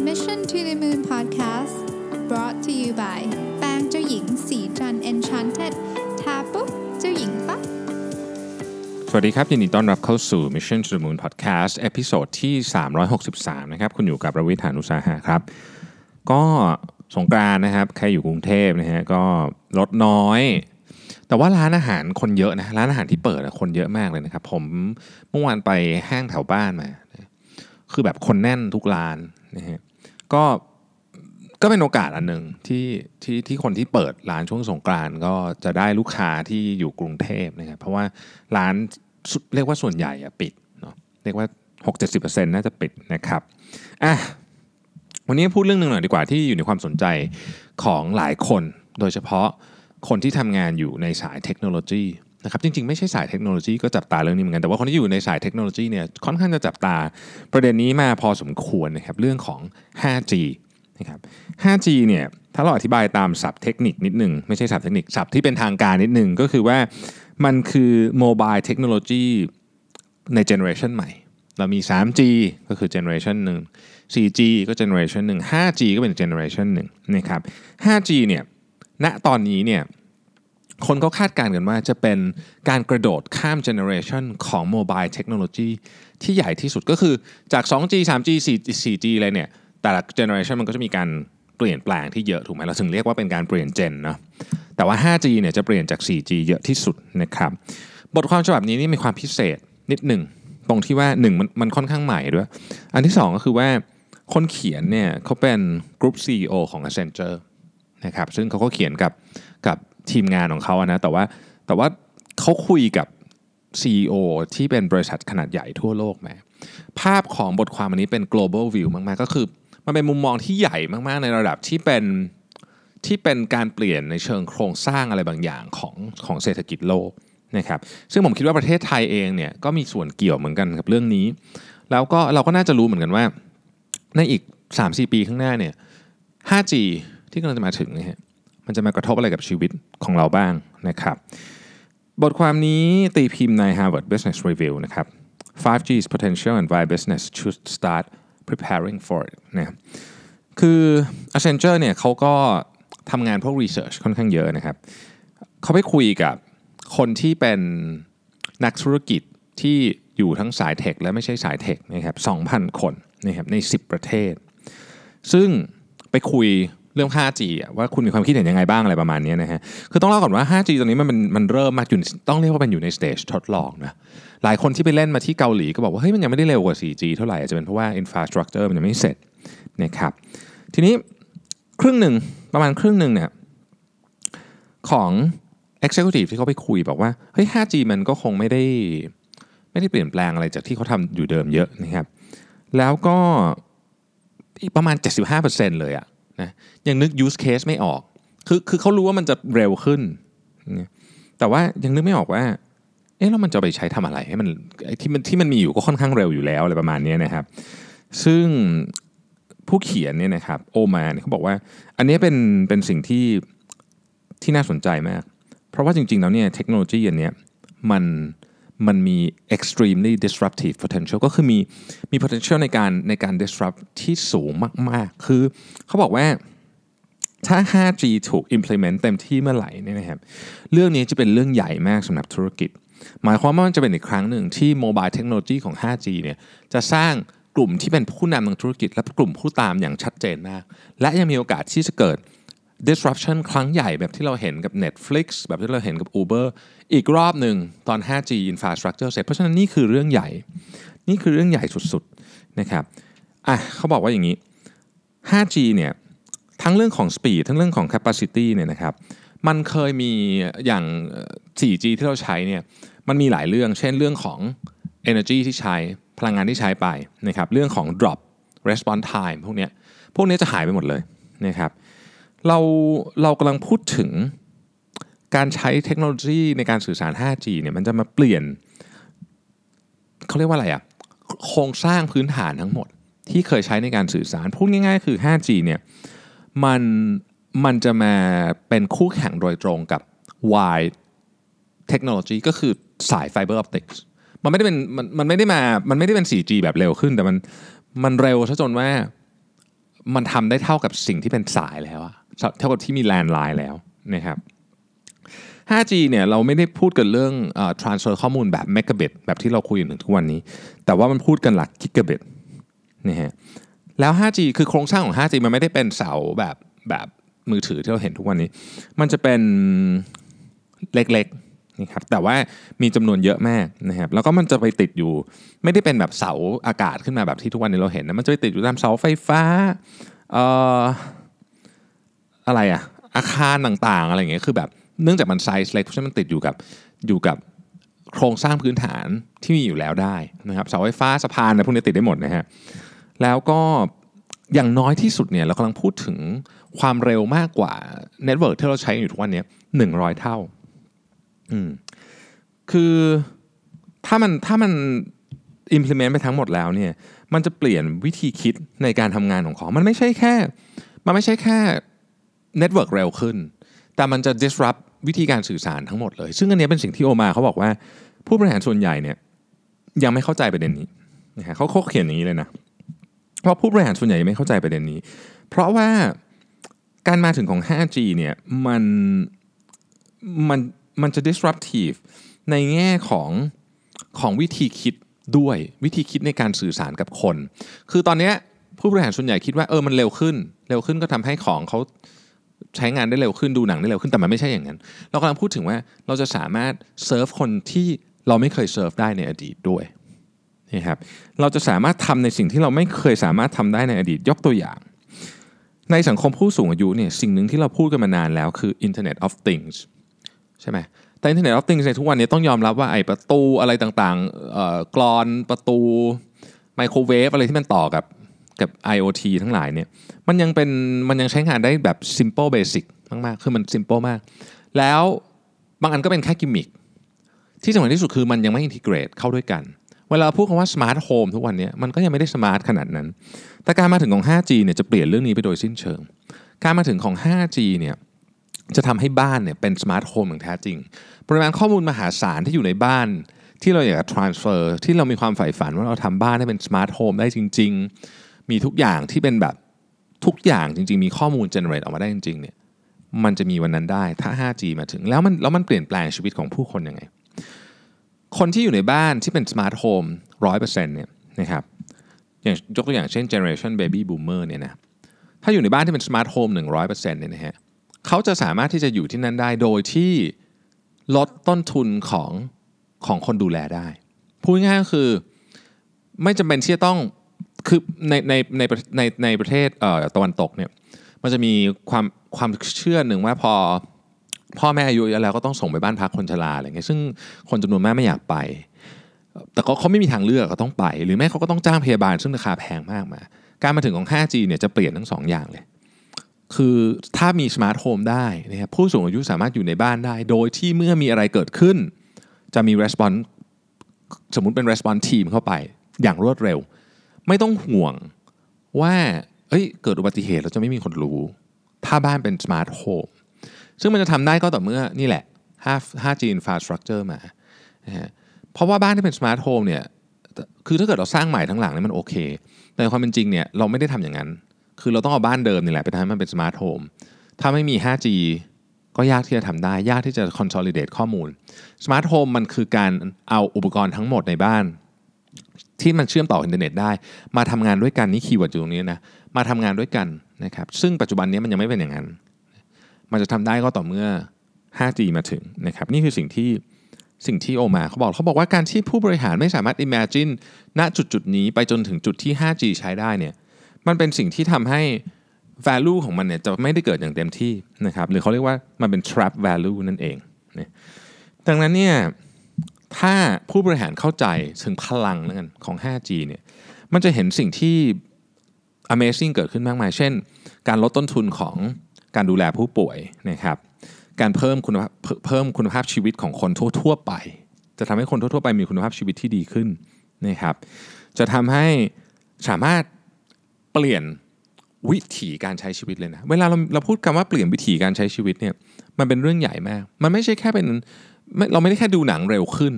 Mission to the Moon Podcast brought to you by แป้งเจ้าหญิงศรีจันทร์ Enchanted ทาปุ๊บเจ้าหญิงปั๊บสวัสดีครับ ยินดีต้อนรับเข้าสู่ Mission to the Moon Podcast episode ที่ 363 นะครับ คุณอยู่กับรวิศ หาญอุตสาหะครับ ก็สงกรานต์นะครับ ใครอยู่กรุงเทพนะฮะก็ลดน้อย แต่ว่าร้านอาหารคนเยอะนะ ร้านอาหารที่เปิดอะคนเยอะมากเลยนะครับ ผมเมื่อวานไปห้างแถวบ้านมา คือแบบคนแน่นทุกร้าน นะฮะก็ก็เป็นโอกาสอันหนึ่งที่ที่ที่คนที่เปิดร้านช่วงสงกรานก็จะได้ลูกค้าที่อยู่กรุงเทพนะครับเพราะว่าร้านเรียกว่าส่วนใหญ่อะปิดเนาะเรียกว่า 6-70%น่าจะปิดนะครับอะวันนี้พูดเรื่องหนึ่งหน่อยดีกว่าที่อยู่ในความสนใจของหลายคน โดยเฉพาะคนที่ทำงานอยู่ในสายเทคโนโลยี นะครับจริงๆ ไม่ใช่สายเทคโนโลยีก็จับตาเรื่องนี้เหมือนกัน แต่ว่าคนที่อยู่ในสายเทคโนโลยีเนี่ยค่อนข้างจะจับตาประเด็นนี้มาพอสมควรนะครับเรื่องของ 5G นะครับ 5G เนี่ยถ้าเราอธิบายตามศัพท์เทคนิคนิดหนึ่งไม่ใช่ศัพท์เทคนิคศัพท์ที่เป็นทางการนิดหนึ่งก็คือว่ามันคือ mobile เทคโนโลยีใน generation ใหม่ เรามี 3G ก็คือเจเนอเรชันหนึ่ง 4G ก็เจเนอเรชันหนึ่ง 5G ก็เป็นเจเนอเรชันหนึ่งนะครับ 5G เนี่ยณตอนนี้เนี่ย คนก็คาดการณ์กันว่าจะเป็นการกระโดดข้าม generation ของ mobile เทคโนโลยีที่ใหญ่ที่สุดก็คือจาก 2G 3G 4G 4G อะไรเนี่ย แต่ละ generation มันก็จะมีการเปลี่ยนแปลงที่เยอะถูกไหมเราถึงเรียกว่าเป็นการเปลี่ยน gen เนาะแต่ว่า 5G เนี่ยจะเปลี่ยนจาก 4G เยอะที่สุดนะครับ บทความฉบับนี้นี่มีความพิเศษนิดหนึ่งตรงที่ว่าหนึ่งมันมันค่อนข้างใหม่ด้วย อันที่สองก็คือว่าคนเขียนเนี่ยเขาเป็นกรุ๊ป CEO ของ Accenture นะครับซึ่งเขาก็เขียนกับกับ ทีมงานของเขาอะนะแต่ว่าแต่ว่าเขาคุยกับ CEO ที่เป็นบริษัทขนาดใหญ่ทั่วโลกแมภาพของบทความอันนี้เป็น global view มาก ๆ ก็คือ มันเป็นมุมมองที่ใหญ่มาก ๆ ในระดับที่เป็นที่เป็นการเปลี่ยนในเชิงโครงสร้างอะไรบางอย่างของของเศรษฐกิจโลกนะครับซึ่งผมคิดว่าประเทศไทยเองเนี่ยก็มีส่วนเกี่ยวเหมือนกันกับเรื่องนี้ แล้วก็เราก็น่าจะรู้เหมือนกันว่า ในอีก 3-4 ปีข้างหน้าเนี่ย 5G ที่กำลังจะมาถึงนี่ย มันจะมากระทบอะไรกับชีวิตของเราบ้างนะครับบทความนี้ตีพิมพ์ใน Harvard Business Review นะครับ 5G's potential and why business should start preparing for it นะคือ Accenture เนี่ยเขาก็ทำงานพวก research ค่อนข้างเยอะนะครับเขาไปคุยกับคนที่เป็นนักธุรกิจที่อยู่ทั้งสาย tech และไม่ใช่สาย tech นะครับ2,000 คนนะครับใน 10 ประเทศ ซึ่งไปคุย เรื่อง 5G อะว่าคุณมีความคิดเห็นยังไงบ้างอะไรประมาณนี้นะฮะคือต้องเล่าก่อนว่า 5G ตอนนี้มันมันเริ่มมาอยู่ต้องเรียกว่าเป็นอยู่ใน stage ทดลองนะหลายคนที่ไปเล่นมาที่เกาหลีก็บอกว่าเฮ้ยมันยังไม่ได้เร็วกว่า 4G เท่าไหร่อาจจะเป็นเพราะว่า infrastructure มันยังไม่เสร็จนะครับทีนี้ครึ่งหนึ่งประมาณครึ่งหนึ่งเนี่ยของ Executive ที่เขาไปคุยบอกว่าเฮ้ย 5G มันก็คงไม่ได้ไม่ได้เปลี่ยนแปลงอะไรจากที่เขาทำอยู่เดิมเยอะนะครับแล้วก็ประมาณ 75%เลยอะ นะยังนึก use case ไม่ออก คือคือเขารู้ว่ามันจะเร็วขึ้น แต่ว่ายังนึกไม่ออกว่า เอ๊ะแล้วมันจะไปใช้ทำอะไรให้มันที่มันที่มันมีอยู่ก็ค่อนข้างเร็วอยู่แล้วอะไรประมาณนี้นะครับ ซึ่งผู้เขียนเนี่ยนะครับโอมานเขาบอกว่า อันนี้เป็นเป็นสิ่งที่ที่น่าสนใจมาก เพราะว่าจริงๆแล้วเนี่ยเทคโนโลยีอันเนี้ยมัน มันมี extremely disruptive potential ก็คือมีมี potential ในการในการ disrupt ที่สูงมาก ๆ คือเขาบอกว่าถ้า 5G ถูก implement เต็มที่เมื่อไหร่เนี่ยนะครับ เรื่องนี้จะเป็นเรื่องใหญ่มากสำหรับธุรกิจ หมายความว่ามันจะเป็นอีกครั้งหนึ่งที่ mobile technology ของ 5G เนี่ยจะสร้างกลุ่มที่เป็นผู้นำทางธุรกิจ และกลุ่มผู้ตามอย่างชัดเจนมาก และยังมีโอกาสที่จะเกิด disruption ครั้งใหญ่แบบที่เราเห็นกับ Netflix แบบที่เราเห็นกับ Uber อีกรอบหนึ่งตอน 5G infrastructure เสร็จ เพราะฉะนั้นนี่คือเรื่องใหญ่ นี่คือเรื่องใหญ่สุดๆนะครับอะเขาบอกว่าอย่างนี้ 5G เนี่ยทั้งเรื่องของ speed ทั้งเรื่องของ capacity เนี่ยนะครับมันเคยมีอย่าง 4G ที่เราใช้เนี่ยมันมีหลายเรื่อง เช่นเรื่องของ energy ที่ใช้พลังงานที่ใช้ไปนะครับเรื่องของ drop response time พวกเนี้ยพวกนี้จะหายไปหมดเลยนะครับเราเรากำลังพูดถึง การใช้เทคโนโลยีในการสื่อสาร 5G เนี่ยมันจะมาเปลี่ยนเขาเรียกว่าอะไรอะโครงสร้างพื้นฐานทั้งหมด ที่เคยใช้ในการสื่อสาร พูดง่ายๆ คือ 5G เนี่ยมันมันจะมาเป็นคู่แข่งโดยตรงกับ Wired เทคโนโลยีก็คือสาย fiber optics มันไม่ได้เป็นมันมันไม่ได้มามันไม่ได้เป็น 4G แบบเร็วขึ้น แต่มันมันเร็วซะจนว่ามันทำได้เท่ากับสิ่งที่เป็นสายแล้วอะเท่ากับที่มี landline แล้วนะครับ 5G เนี่ยเราไม่ได้พูดกันเรื่อง transfer ข้อมูลแบบ megabit แบบที่เราคุยอยู่ถึงทุกวันนี้ แต่ว่ามันพูดกันหลัก gigabit นะฮะแล้ว 5G คือโครงสร้างของ 5G มันไม่ได้เป็นเสาแบบแบบมือถือที่เราเห็นทุกวันนี้ มันจะเป็นเล็กๆนะครับแต่ว่ามีจำนวนเยอะมากนะครับแล้วก็มันจะไปติดอยู่ ไม่ได้เป็นแบบเสาอากาศขึ้นมาแบบที่ทุกวันนี้เราเห็นนะมันจะไปติดอยู่ตามเสาไฟฟ้าเอ่ออะไรอะอาคารต่างๆ อะไรอย่างเงี้ยคือแบบ เนื่องจากมันไซส์เล็กเพราะฉะนั้นมันติดอยู่กับอยู่กับโครงสร้างพื้นฐานที่มีอยู่แล้วได้นะครับเสาไฟฟ้าสะพานอะไรพวกนี้ติดได้หมดนะฮะแล้วก็อย่างน้อยที่สุดเนี่ยเรากำลังพูดถึงความเร็วมากกว่าเน็ตเวิร์กที่เราใช้อยู่ทุกวันนี้หนึ่งร้อยเท่าอืมคือถ้ามันถ้ามัน implement ไปทั้งหมดแล้วเนี่ยมันจะเปลี่ยนวิธีคิดในการทำงานของเขา มันไม่ใช่แค่ มันไม่ใช่แค่ network เร็วขึ้น แต่มันจะ disrupt วิธีการสื่อสารทั้งหมดเลย ซึ่งอันนี้เป็นสิ่งที่โอมาเขาบอกว่า ผู้บริหารส่วนใหญ่เนี่ยยังไม่เข้าใจประเด็นนี้นะฮะเขาเขาเขียนอย่างนี้เลยนะเพราะผู้บริหารส่วนใหญ่ยังไม่เข้าใจประเด็นนี้ เพราะว่าการมาถึงของ 5G เนี่ยมันมันมันจะ disruptive ในแง่ของของวิธีคิดด้วยวิธีคิดในการสื่อสารกับคน คือตอนนี้ผู้บริหารส่วนใหญ่คิดว่าเออมันเร็วขึ้น เร็วขึ้นก็ทำให้ของเขา ใช้งานได้เร็วขึ้นดูหนังได้เร็วขึ้นแต่มันไม่ใช่อย่างนั้น เรากำลังพูดถึงว่าเราจะสามารถเซิร์ฟคนที่เราไม่เคยเซิร์ฟได้ในอดีตด้วยนะครับเราจะสามารถทำในสิ่งที่เราไม่เคยสามารถทำได้ในอดีตยกตัวอย่าง ในสังคมผู้สูงอายุเนี่ยสิ่งหนึ่งที่เราพูดกันมานานแล้วคือ Internet of Things ใช่ไหมแต่ Internet of Things ในทุกวันนี้ต้องยอมรับว่าไอ้ประตูอะไรต่างๆกรอนประตูไมโครเวฟอะไรที่มันต่อกับ กับ IoT ทั้งหลายเนี่ยมันยังเป็นมันยังใช้งานได้แบบ simple basic มากๆ คือมัน simple มาก แล้วบางอันก็เป็นแค่กิมมิคที่สำคัญที่สุดคือมันยังไม่ integrate เข้าด้วยกัน เวลาพูดคำว่า smart home ทุกวันนี้มันก็ยังไม่ได้ smart ขนาดนั้น แต่การมาถึงของ 5G เนี่ยจะเปลี่ยนเรื่องนี้ไปโดยสิ้นเชิง การมาถึงของ 5G เนี่ยจะทำให้บ้านเนี่ยเป็น smart home อย่างแท้จริง ปริมาณข้อมูลมหาศาลที่อยู่ในบ้านที่เราอยากจะ transfer ที่เรามีความใฝ่ฝันว่าเราทำบ้านให้เป็น smart home ได้จริง ๆ มีทุกอย่างที่เป็นแบบทุกอย่างจริง ๆ มีข้อมูล generate ออกมาได้จริงๆเนี่ยมันจะมีวันนั้นได้ถ้า 5G มาถึง แล้วมันแล้วมันเปลี่ยนแปลงชีวิตของผู้คนยังไง คนที่อยู่ในบ้านที่เป็น smart home ร้อยเปอร์เซ็นต์เนี่ยนะครับอย่างยกตัวอย่างเช่น generation baby boomer เนี่ยนะถ้าอยู่ในบ้านที่เป็น smart home หนึ่งร้อยเปอร์เซ็นต์เนี่ยนะฮะเขาจะสามารถที่จะอยู่ที่นั่นได้โดยที่ลดต้นทุนของของคนดูแลได้พูดง่ายๆก็คือ ไม่จำเป็นที่จะต้อง คือในในในในในประเทศเอ่อตะวันตกเนี่ยมันจะมีความความเชื่อหนึ่งว่าพอพ่อแม่อายุเยอะแล้วก็ต้องส่งไปบ้านพักคนชราอะไรเงี้ยซึ่งคนจำนวนมากไม่อยากไป แต่เขาเขาไม่มีทางเลือกก็ต้องไป หรือแม่เขาก็ต้องจ้างพยาบาลซึ่งราคาแพงมากมา การมาถึงของ 5G เนี่ยจะเปลี่ยนทั้งสองอย่างเลย คือถ้ามี smart home ได้นะครับผู้สูงอายุสามารถอยู่ในบ้านได้ โดยที่เมื่อมีอะไรเกิดขึ้น จะมี response สมมุติเป็น response team เข้าไปอย่างรวดเร็ว ไม่ต้องห่วงว่าเอ้ยเกิดอุบัติเหตุแล้วจะไม่มีคนรู้ ถ้าบ้านเป็น smart home ซึ่งมันจะทำได้ก็ต่อเมื่อนี่แหละ 5G infrastructure มาเพราะว่าบ้านที่เป็น smart home เนี่ยคือถ้าเกิดเราสร้างใหม่ทั้งหลังนี่มันโอเค แต่ความเป็นจริงเนี่ยเราไม่ได้ทำอย่างนั้น คือเราต้องเอาบ้านเดิมนี่แหละไปทำให้มันเป็น smart home ถ้าไม่มี 5G ก็ยากที่จะทำได้ ยากที่จะ consolidate ข้อมูล smart home มันคือการเอาอุปกรณ์ทั้งหมดในบ้าน ที่มันเชื่อมต่ออินเทอร์เน็ตได้ มาทำงานด้วยกันนี่ keyword อยู่ตรงนี้นะมาทำงานด้วยกันนะครับซึ่งปัจจุบันนี้มันยังไม่เป็นอย่างนั้น มันจะทำได้ก็ต่อเมื่อ 5G มาถึงนะครับนี่คือสิ่งที่สิ่งที่โอมาเขาบอกเขาบอกว่าการที่ผู้บริหารไม่สามารถ imagine ณจุดจุดนี้ไปจนถึงจุดที่ 5G ใช้ได้เนี่ยมันเป็นสิ่งที่ทำให้ value ของมันเนี่ยจะไม่ได้เกิดอย่างเต็มที่นะครับหรือเขาเรียกว่ามันเป็น trap value นั่นเองนะดังนั้นเนี่ย ถ้าผู้บริหารเข้าใจถึงพลังนั่นของ 5G เนี่ยมันจะเห็นสิ่งที่ amazing เกิดขึ้นมากมาย เช่น การลดต้นทุนของการดูแลผู้ป่วยนะครับการเพิ่มคุณภาพเพิ่มคุณภาพชีวิตของคนทั่ว ๆ ไป จะทำให้คนทั่ว ๆ ไปมีคุณภาพชีวิตที่ดีขึ้นนะครับจะทำให้สามารถเปลี่ยนวิถีการใช้ชีวิตเลยนะ เวลาเราเราพูดคำว่าเปลี่ยนวิถีการใช้ชีวิตเนี่ยมันเป็นเรื่องใหญ่มาก มันไม่ใช่แค่เป็น เราไม่ได้แค่ดูหนังเร็วขึ้น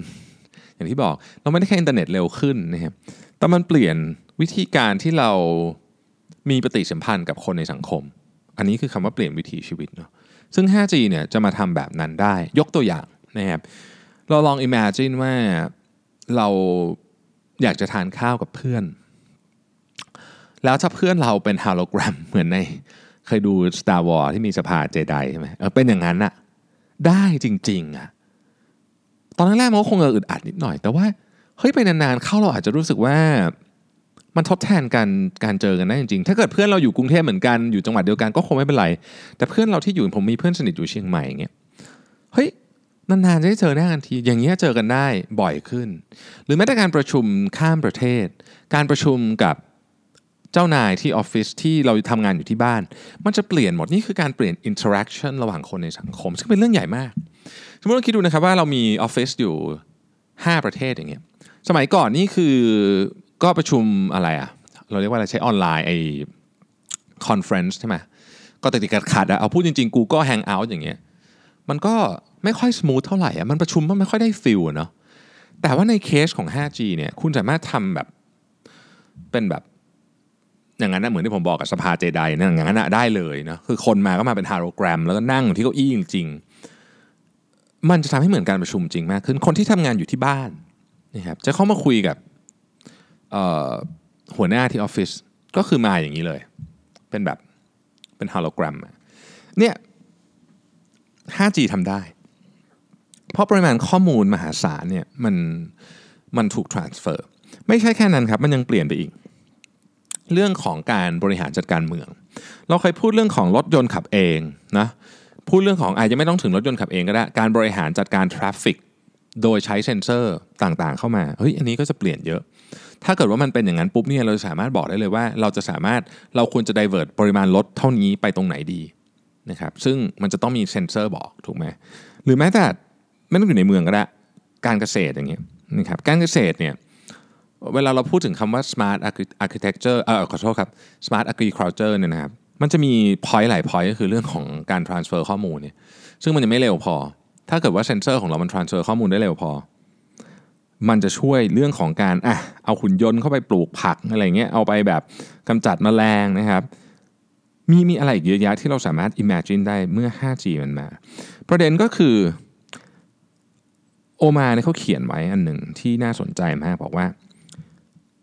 อย่างที่บอกเราไม่ได้แค่อินเทอร์เน็ตเร็วขึ้นนะครับแต่มันเปลี่ยนวิธีการที่เรามีปฏิสัมพันธ์กับคนในสังคม อันนี้คือคำว่าเปลี่ยนวิถีชีวิตเนาะซึ่ง 5G เนี่ยจะมาทำแบบนั้นได้ ยกตัวอย่างนะครับเราลอง imagine ว่าเราอยากจะทานข้าวกับเพื่อน แล้วถ้าเพื่อนเราเป็นฮาโลแกรมเหมือนในเคยดู Star Wars ที่มีสภาเจไดใช่ไหมเออเป็นอย่างนั้นอะได้จริงๆอะ ตอนแรกๆมันก็คงจะอึดอัดนิดหน่อย แต่ว่าเฮ้ยไปนานๆเข้าเราอาจจะรู้สึกว่ามันทดแทนกันการเจอกันได้จริงๆ ถ้าเกิดเพื่อนเราอยู่กรุงเทพเหมือนกันอยู่จังหวัดเดียวกันก็คงไม่เป็นไร แต่เพื่อนเราที่อยู่ผมมีเพื่อนสนิทอยู่เชียงใหม่เงี้ยเฮ้ยนานๆจะได้เจอหน้ากันที อย่างเงี้ยเจอกันได้บ่อยขึ้น หรือแม้แต่การประชุมข้ามประเทศ การประชุมกับเจ้านายที่ออฟฟิศที่เราทำงานอยู่ที่บ้าน มันจะเปลี่ยนหมดนี่คือการเปลี่ยน interaction ระหว่างคนในสังคม ซึ่งเป็นเรื่องใหญ่มาก สมมติเราคิดดูนะครับว่าเรามีออฟฟิศอยู่ 5 ประเทศอย่างเงี้ยสมัยก่อนนี่คือก็ประชุมอะไรอะเราเรียกว่าอะไรใช้ออนไลน์ conference ใช่ไหมก็ติดติดขัดขัดอะเอาพูดจริงๆ Google Hangout อย่างเงี้ยมันก็ไม่ค่อยส o t h เท่าไหร่อะมันประชุมมันไม่ค่อยได้ feel เนาะแต่ว่าในเคสของ 5G เนี่ยคุณสามารถทำแบบเป็นแบบอย่างนั้นนะเหมือนที่ผมบอกกับสภาเจไดนะอย่างนั้นนะได้เลยนะคือคนมาก็มาเป็นฮาโลแกรม แล้วก็นั่งที่เก้าอี้จริงๆ มันจะทำให้เหมือนการประชุมจริงมากขึ้น คนที่ทำงานอยู่ที่บ้านนะครับจะเข้ามาคุยกับหัวหน้าที่ออฟฟิศก็คือมาอย่างนี้เลย เป็นแบบเป็นฮาโลแกรมเนี่ย 5G ทำได้ เพราะปริมาณข้อมูลมหาศาลเนี่ยมันมันถูก transfer ไม่ใช่แค่นั้นครับ มันยังเปลี่ยนไปอีก เรื่องของการบริหารจัดการเมือง เราเคยพูดเรื่องของรถยนต์ขับเองนะ พูดเรื่องของอาจจะไม่ต้องถึงรถยนต์ขับเองก็ได้ การบริหารจัดการ trafficโดยใช้เซ็นเซอร์ต่างๆ เข้ามาเฮ้ยอันนี้ก็จะเปลี่ยนเยอะ ถ้าเกิดว่ามันเป็นอย่างนั้นปุ๊บเนี่ยเราสามารถบอกได้เลยว่า เราจะสามารถเราควรจะ divert ปริมาณรถเท่านี้ไปตรงไหนดีนะครับซึ่งมันจะต้องมีเซ็นเซอร์บอกถูกไหมหรือแม้แต่ไม่ต้องอยู่ในเมืองก็ได้การเกษตรอย่างเงี้ยนะครับการเกษตรเนี่ยเวลาเราพูดถึงคำว่า smart architecture เออขอโทษครับ smart agriculture เนี่ยนะครับ มันจะมี point หลาย point ก็คือเรื่องของการ transfer ข้อมูลเนี่ยซึ่งมันยังไม่เร็วพอ ถ้าเกิดว่าเซนเซอร์ของเรามัน transfer ข้อมูลได้เร็วพอ มันจะช่วยเรื่องของการอะเอาขุนยนต์เข้าไปปลูกผักอะไรเงี้ยเอาไปแบบกำจัดแมลงนะครับ มีมีอะไรอีกเยอะแยะที่เราสามารถ imagine ได้เมื่อ 5G มันมา ประเด็นก็คือโอมาเนี่ยเขาเขียนไว้อันหนึ่งที่น่าสนใจมากบอกว่า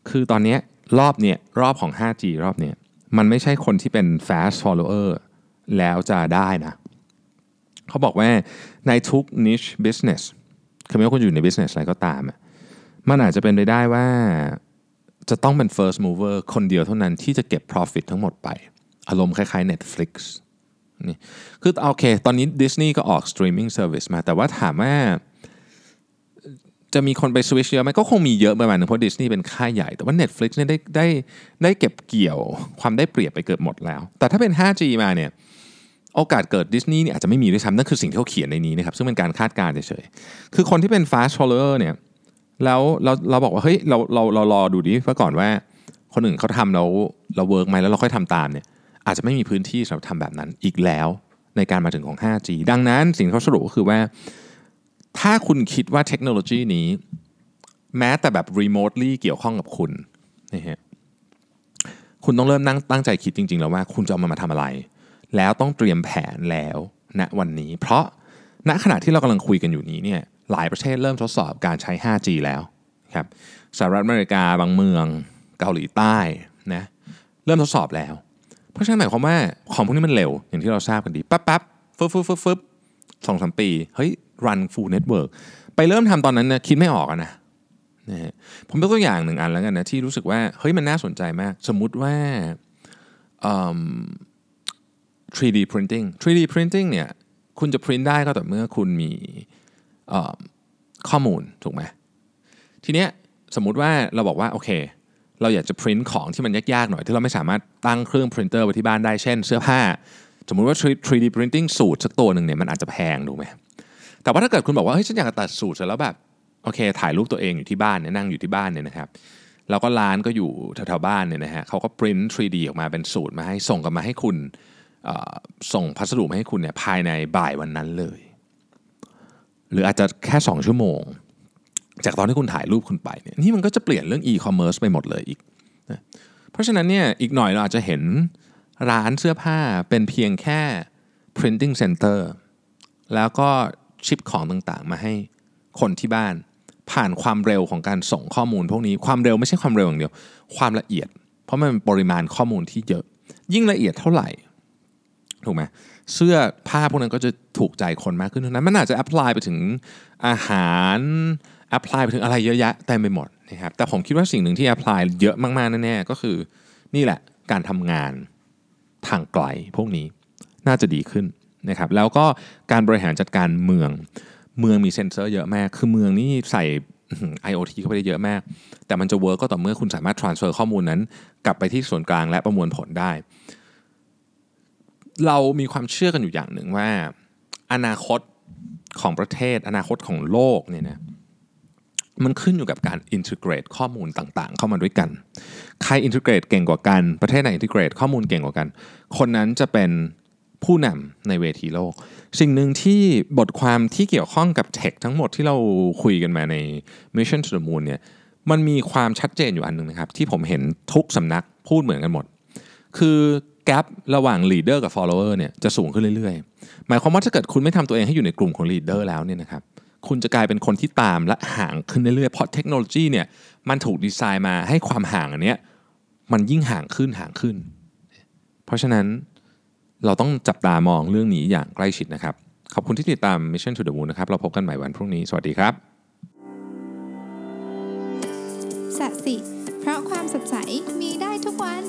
คือตอนนี้รอบเนี้ยรอบของ 5G รอบเนี้ย มันไม่ใช่คนที่เป็น fast follower แล้วจะได้นะ เขาบอกว่าในทุก niche business คือไม่ว่าคุณอยู่ใน business อะไรก็ตาม มันอาจจะเป็นไปได้ว่าจะต้องเป็น first mover คนเดียวเท่านั้นที่จะเก็บ profit ทั้งหมดไป อารมณ์คล้ายๆ Netflix นี่คือโอเค ตอนนี้ Disney ก็ออก streaming service มาแต่ว่าถามว่า จะมีคนไปสวิชเยอะไหมก็คงมีเยอะประมาณนึงเพราะดิสนีย์เป็นค่ายใหญ่ แต่ว่า Netflix เนี่ยได้ได้ได้เก็บเกี่ยวความได้เปรียบไปเกือบหมดแล้ว แต่ถ้าเป็น 5G มาเนี่ยโอกาสเกิดดิสนีย์เนี่ยอาจจะไม่มีด้วยซ้ำนั่นคือสิ่งที่เขาเขียนในนี้นะครับซึ่งเป็นการคาดการณ์เฉยๆคือคนที่เป็น fast follower เนี่ยแล้วเราเราบอกว่าเฮ้ยเราเราเรารอดูดิว่าก่อนว่า คนอื่นเขาทำแล้วเรา work ไหมแล้วเราค่อยทำตามเนี่ยอาจจะไม่มีพื้นที่สำหรับทำแบบนั้นอีกแล้วในการมาถึงของ 5G ดังนั้นสิ่งที่เขาสรุปก็คือว่า ถ้าคุณคิดว่าเทคโนโลยีนี้ แม้แต่แบบ remotely เกี่ยวข้องกับคุณนะฮะคุณต้องเริ่มนั่งตั้งใจคิดจริง ๆ แล้วว่าคุณจะเอามันมาทำอะไร แล้วต้องเตรียมแผนแล้วณนะวันนี้ เพราะณขณะที่เรากำลังคุยกันอยู่นี้เนี่ยหลายประเทศเริ่มทดสอบการใช้ 5G แล้วครับสหรัฐอเมริกาบางเมืองเกาหลีใต้นะเริ่มทดสอบแล้ว เพราะฉะนั้นหมายความว่าของพวกนี้มันเร็วอย่างที่เราทราบกันดีปั๊บปั๊บฟึบฟึบฟึบฟึบสองสามปี เฮ้ย run full network ไปเริ่มทำตอนนั้นเนี่ยคิดไม่ออกนะนะฮะผมยกตัวอย่างหนึ่งอันแล้วกันนะที่รู้สึกว่าเฮ้ยมันน่าสนใจมาก สมมุติว่า 3D printing 3D printing เนี่ยคุณจะ print ได้ก็ต่อเมื่อคุณมีข้อมูลถูกไหมทีเนี้ยสมมุติว่าเราบอกว่าโอเค เราอยากจะพิมพ์ของที่มันยากๆหน่อยที่เราไม่สามารถตั้งเครื่องพรินเตอร์ไว้ที่บ้านได้เช่น เสื้อผ้า สมมุติว่า 3D printing สูตรสักตัวหนึ่งเนี่ยมันอาจจะแพงถูกไหม แต่ว่าถ้าเกิดคุณบอกว่าเฮ้ยฉันอยากตัดสูตรเสร็จแล้วแบบโอเค ถ่ายรูปตัวเองอยู่ที่บ้านเนี่ยนั่งอยู่ที่บ้านเนี่ยนะครับแล้วก็ร้านก็อยู่แถวๆบ้านเนี่ยนะฮะเขาก็พิมพ์ 3D ออกมาเป็นสูตรมาให้ส่งกันมาให้คุณส่งพัสดุมาให้คุณเนี่ยภายในบ่ายวันนั้นเลย หรืออาจจะแค่ 2 ชั่วโมง จากตอนที่คุณถ่ายรูปคุณไปเนี่ยนี่มันก็จะเปลี่ยนเรื่อง e-commerce ไปหมดเลยอีกนะเพราะฉะนั้นเนี่ยอีกหน่อยเราอาจจะเห็นร้านเสื้อผ้าเป็นเพียงแค่ printing center แล้วก็ ชิปของต่างๆ มาให้คนที่บ้าน ผ่านความเร็วของการส่งข้อมูล พวกนี้ความเร็วไม่ใช่ความเร็วอย่างเดียว ความละเอียด เพราะมันเป็นปริมาณข้อมูลที่เยอะ ยิ่งละเอียดเท่าไหร่ถูกไหมเสื้อผ้าพวกนั้นก็จะถูกใจคนมากขึ้นเท่านั้นมันอาจจะแอพพลายไปถึงอาหารapply ไปถึงอะไรเยอะแยะเต็มไปหมดนะครับแต่ผมคิดว่าสิ่งหนึ่งที่ apply เยอะมากๆแน่ๆก็คือนี่แหละการทำงานทางไกลพวกนี้น่าจะดีขึ้น นะครับแล้วก็การบริหารจัดการเมือง เมืองมีเซ็นเซอร์เยอะมาก คือเมืองนี่ใส่ IoT เข้าไปได้เยอะมาก แต่มันจะ work ก็ต่อเมื่อคุณสามารถ transfer ข้อมูลนั้น กลับไปที่ส่วนกลางและประมวลผลได้ เรามีความเชื่อกันอยู่อย่างหนึ่งว่า อนาคตของประเทศ อนาคตของโลกเนี่ยนะมันขึ้นอยู่กับการ integrate ข้อมูลต่างๆ เข้ามาด้วยกัน ใคร integrate เก่งกว่ากัน ประเทศไหน integrate ข้อมูลเก่งกว่ากัน คนนั้นจะเป็น ผู้นำในเวทีโลก สิ่งหนึ่งที่บทความที่เกี่ยวข้องกับ tech ทั้งหมดที่เราคุยกันมาใน Mission to the Moon เนี่ยมันมีความชัดเจนอยู่อันหนึ่งนะครับ ที่ผมเห็นทุกสำนักพูดเหมือนกันหมด คือแกลระหว่าง leader กับ follower เนี่ยจะสูงขึ้นเรื่อยๆ หมายความว่าถ้าเกิดคุณไม่ทำตัวเองให้อยู่ในกลุ่มของ leader แล้วเนี่ยนะครับคุณจะกลายเป็นคนที่ตามและห่างขึ้นเรื่อยๆ เพราะเทคโนโลยีเนี่ยมันถูกดีไซน์มาให้ความห่างอันเนี้ยมันยิ่งห่างขึ้นห่างขึ้น เพราะฉะนั้น เราต้องจับตามองเรื่องนี้อย่างใกล้ชิดนะครับ ขอบคุณที่ติดตาม Mission to the Moon นะครับ เราพบกันใหม่วันพรุ่งนี้ สวัสดีครับสัสิ เพราะความสดใสมีได้ทุกวัน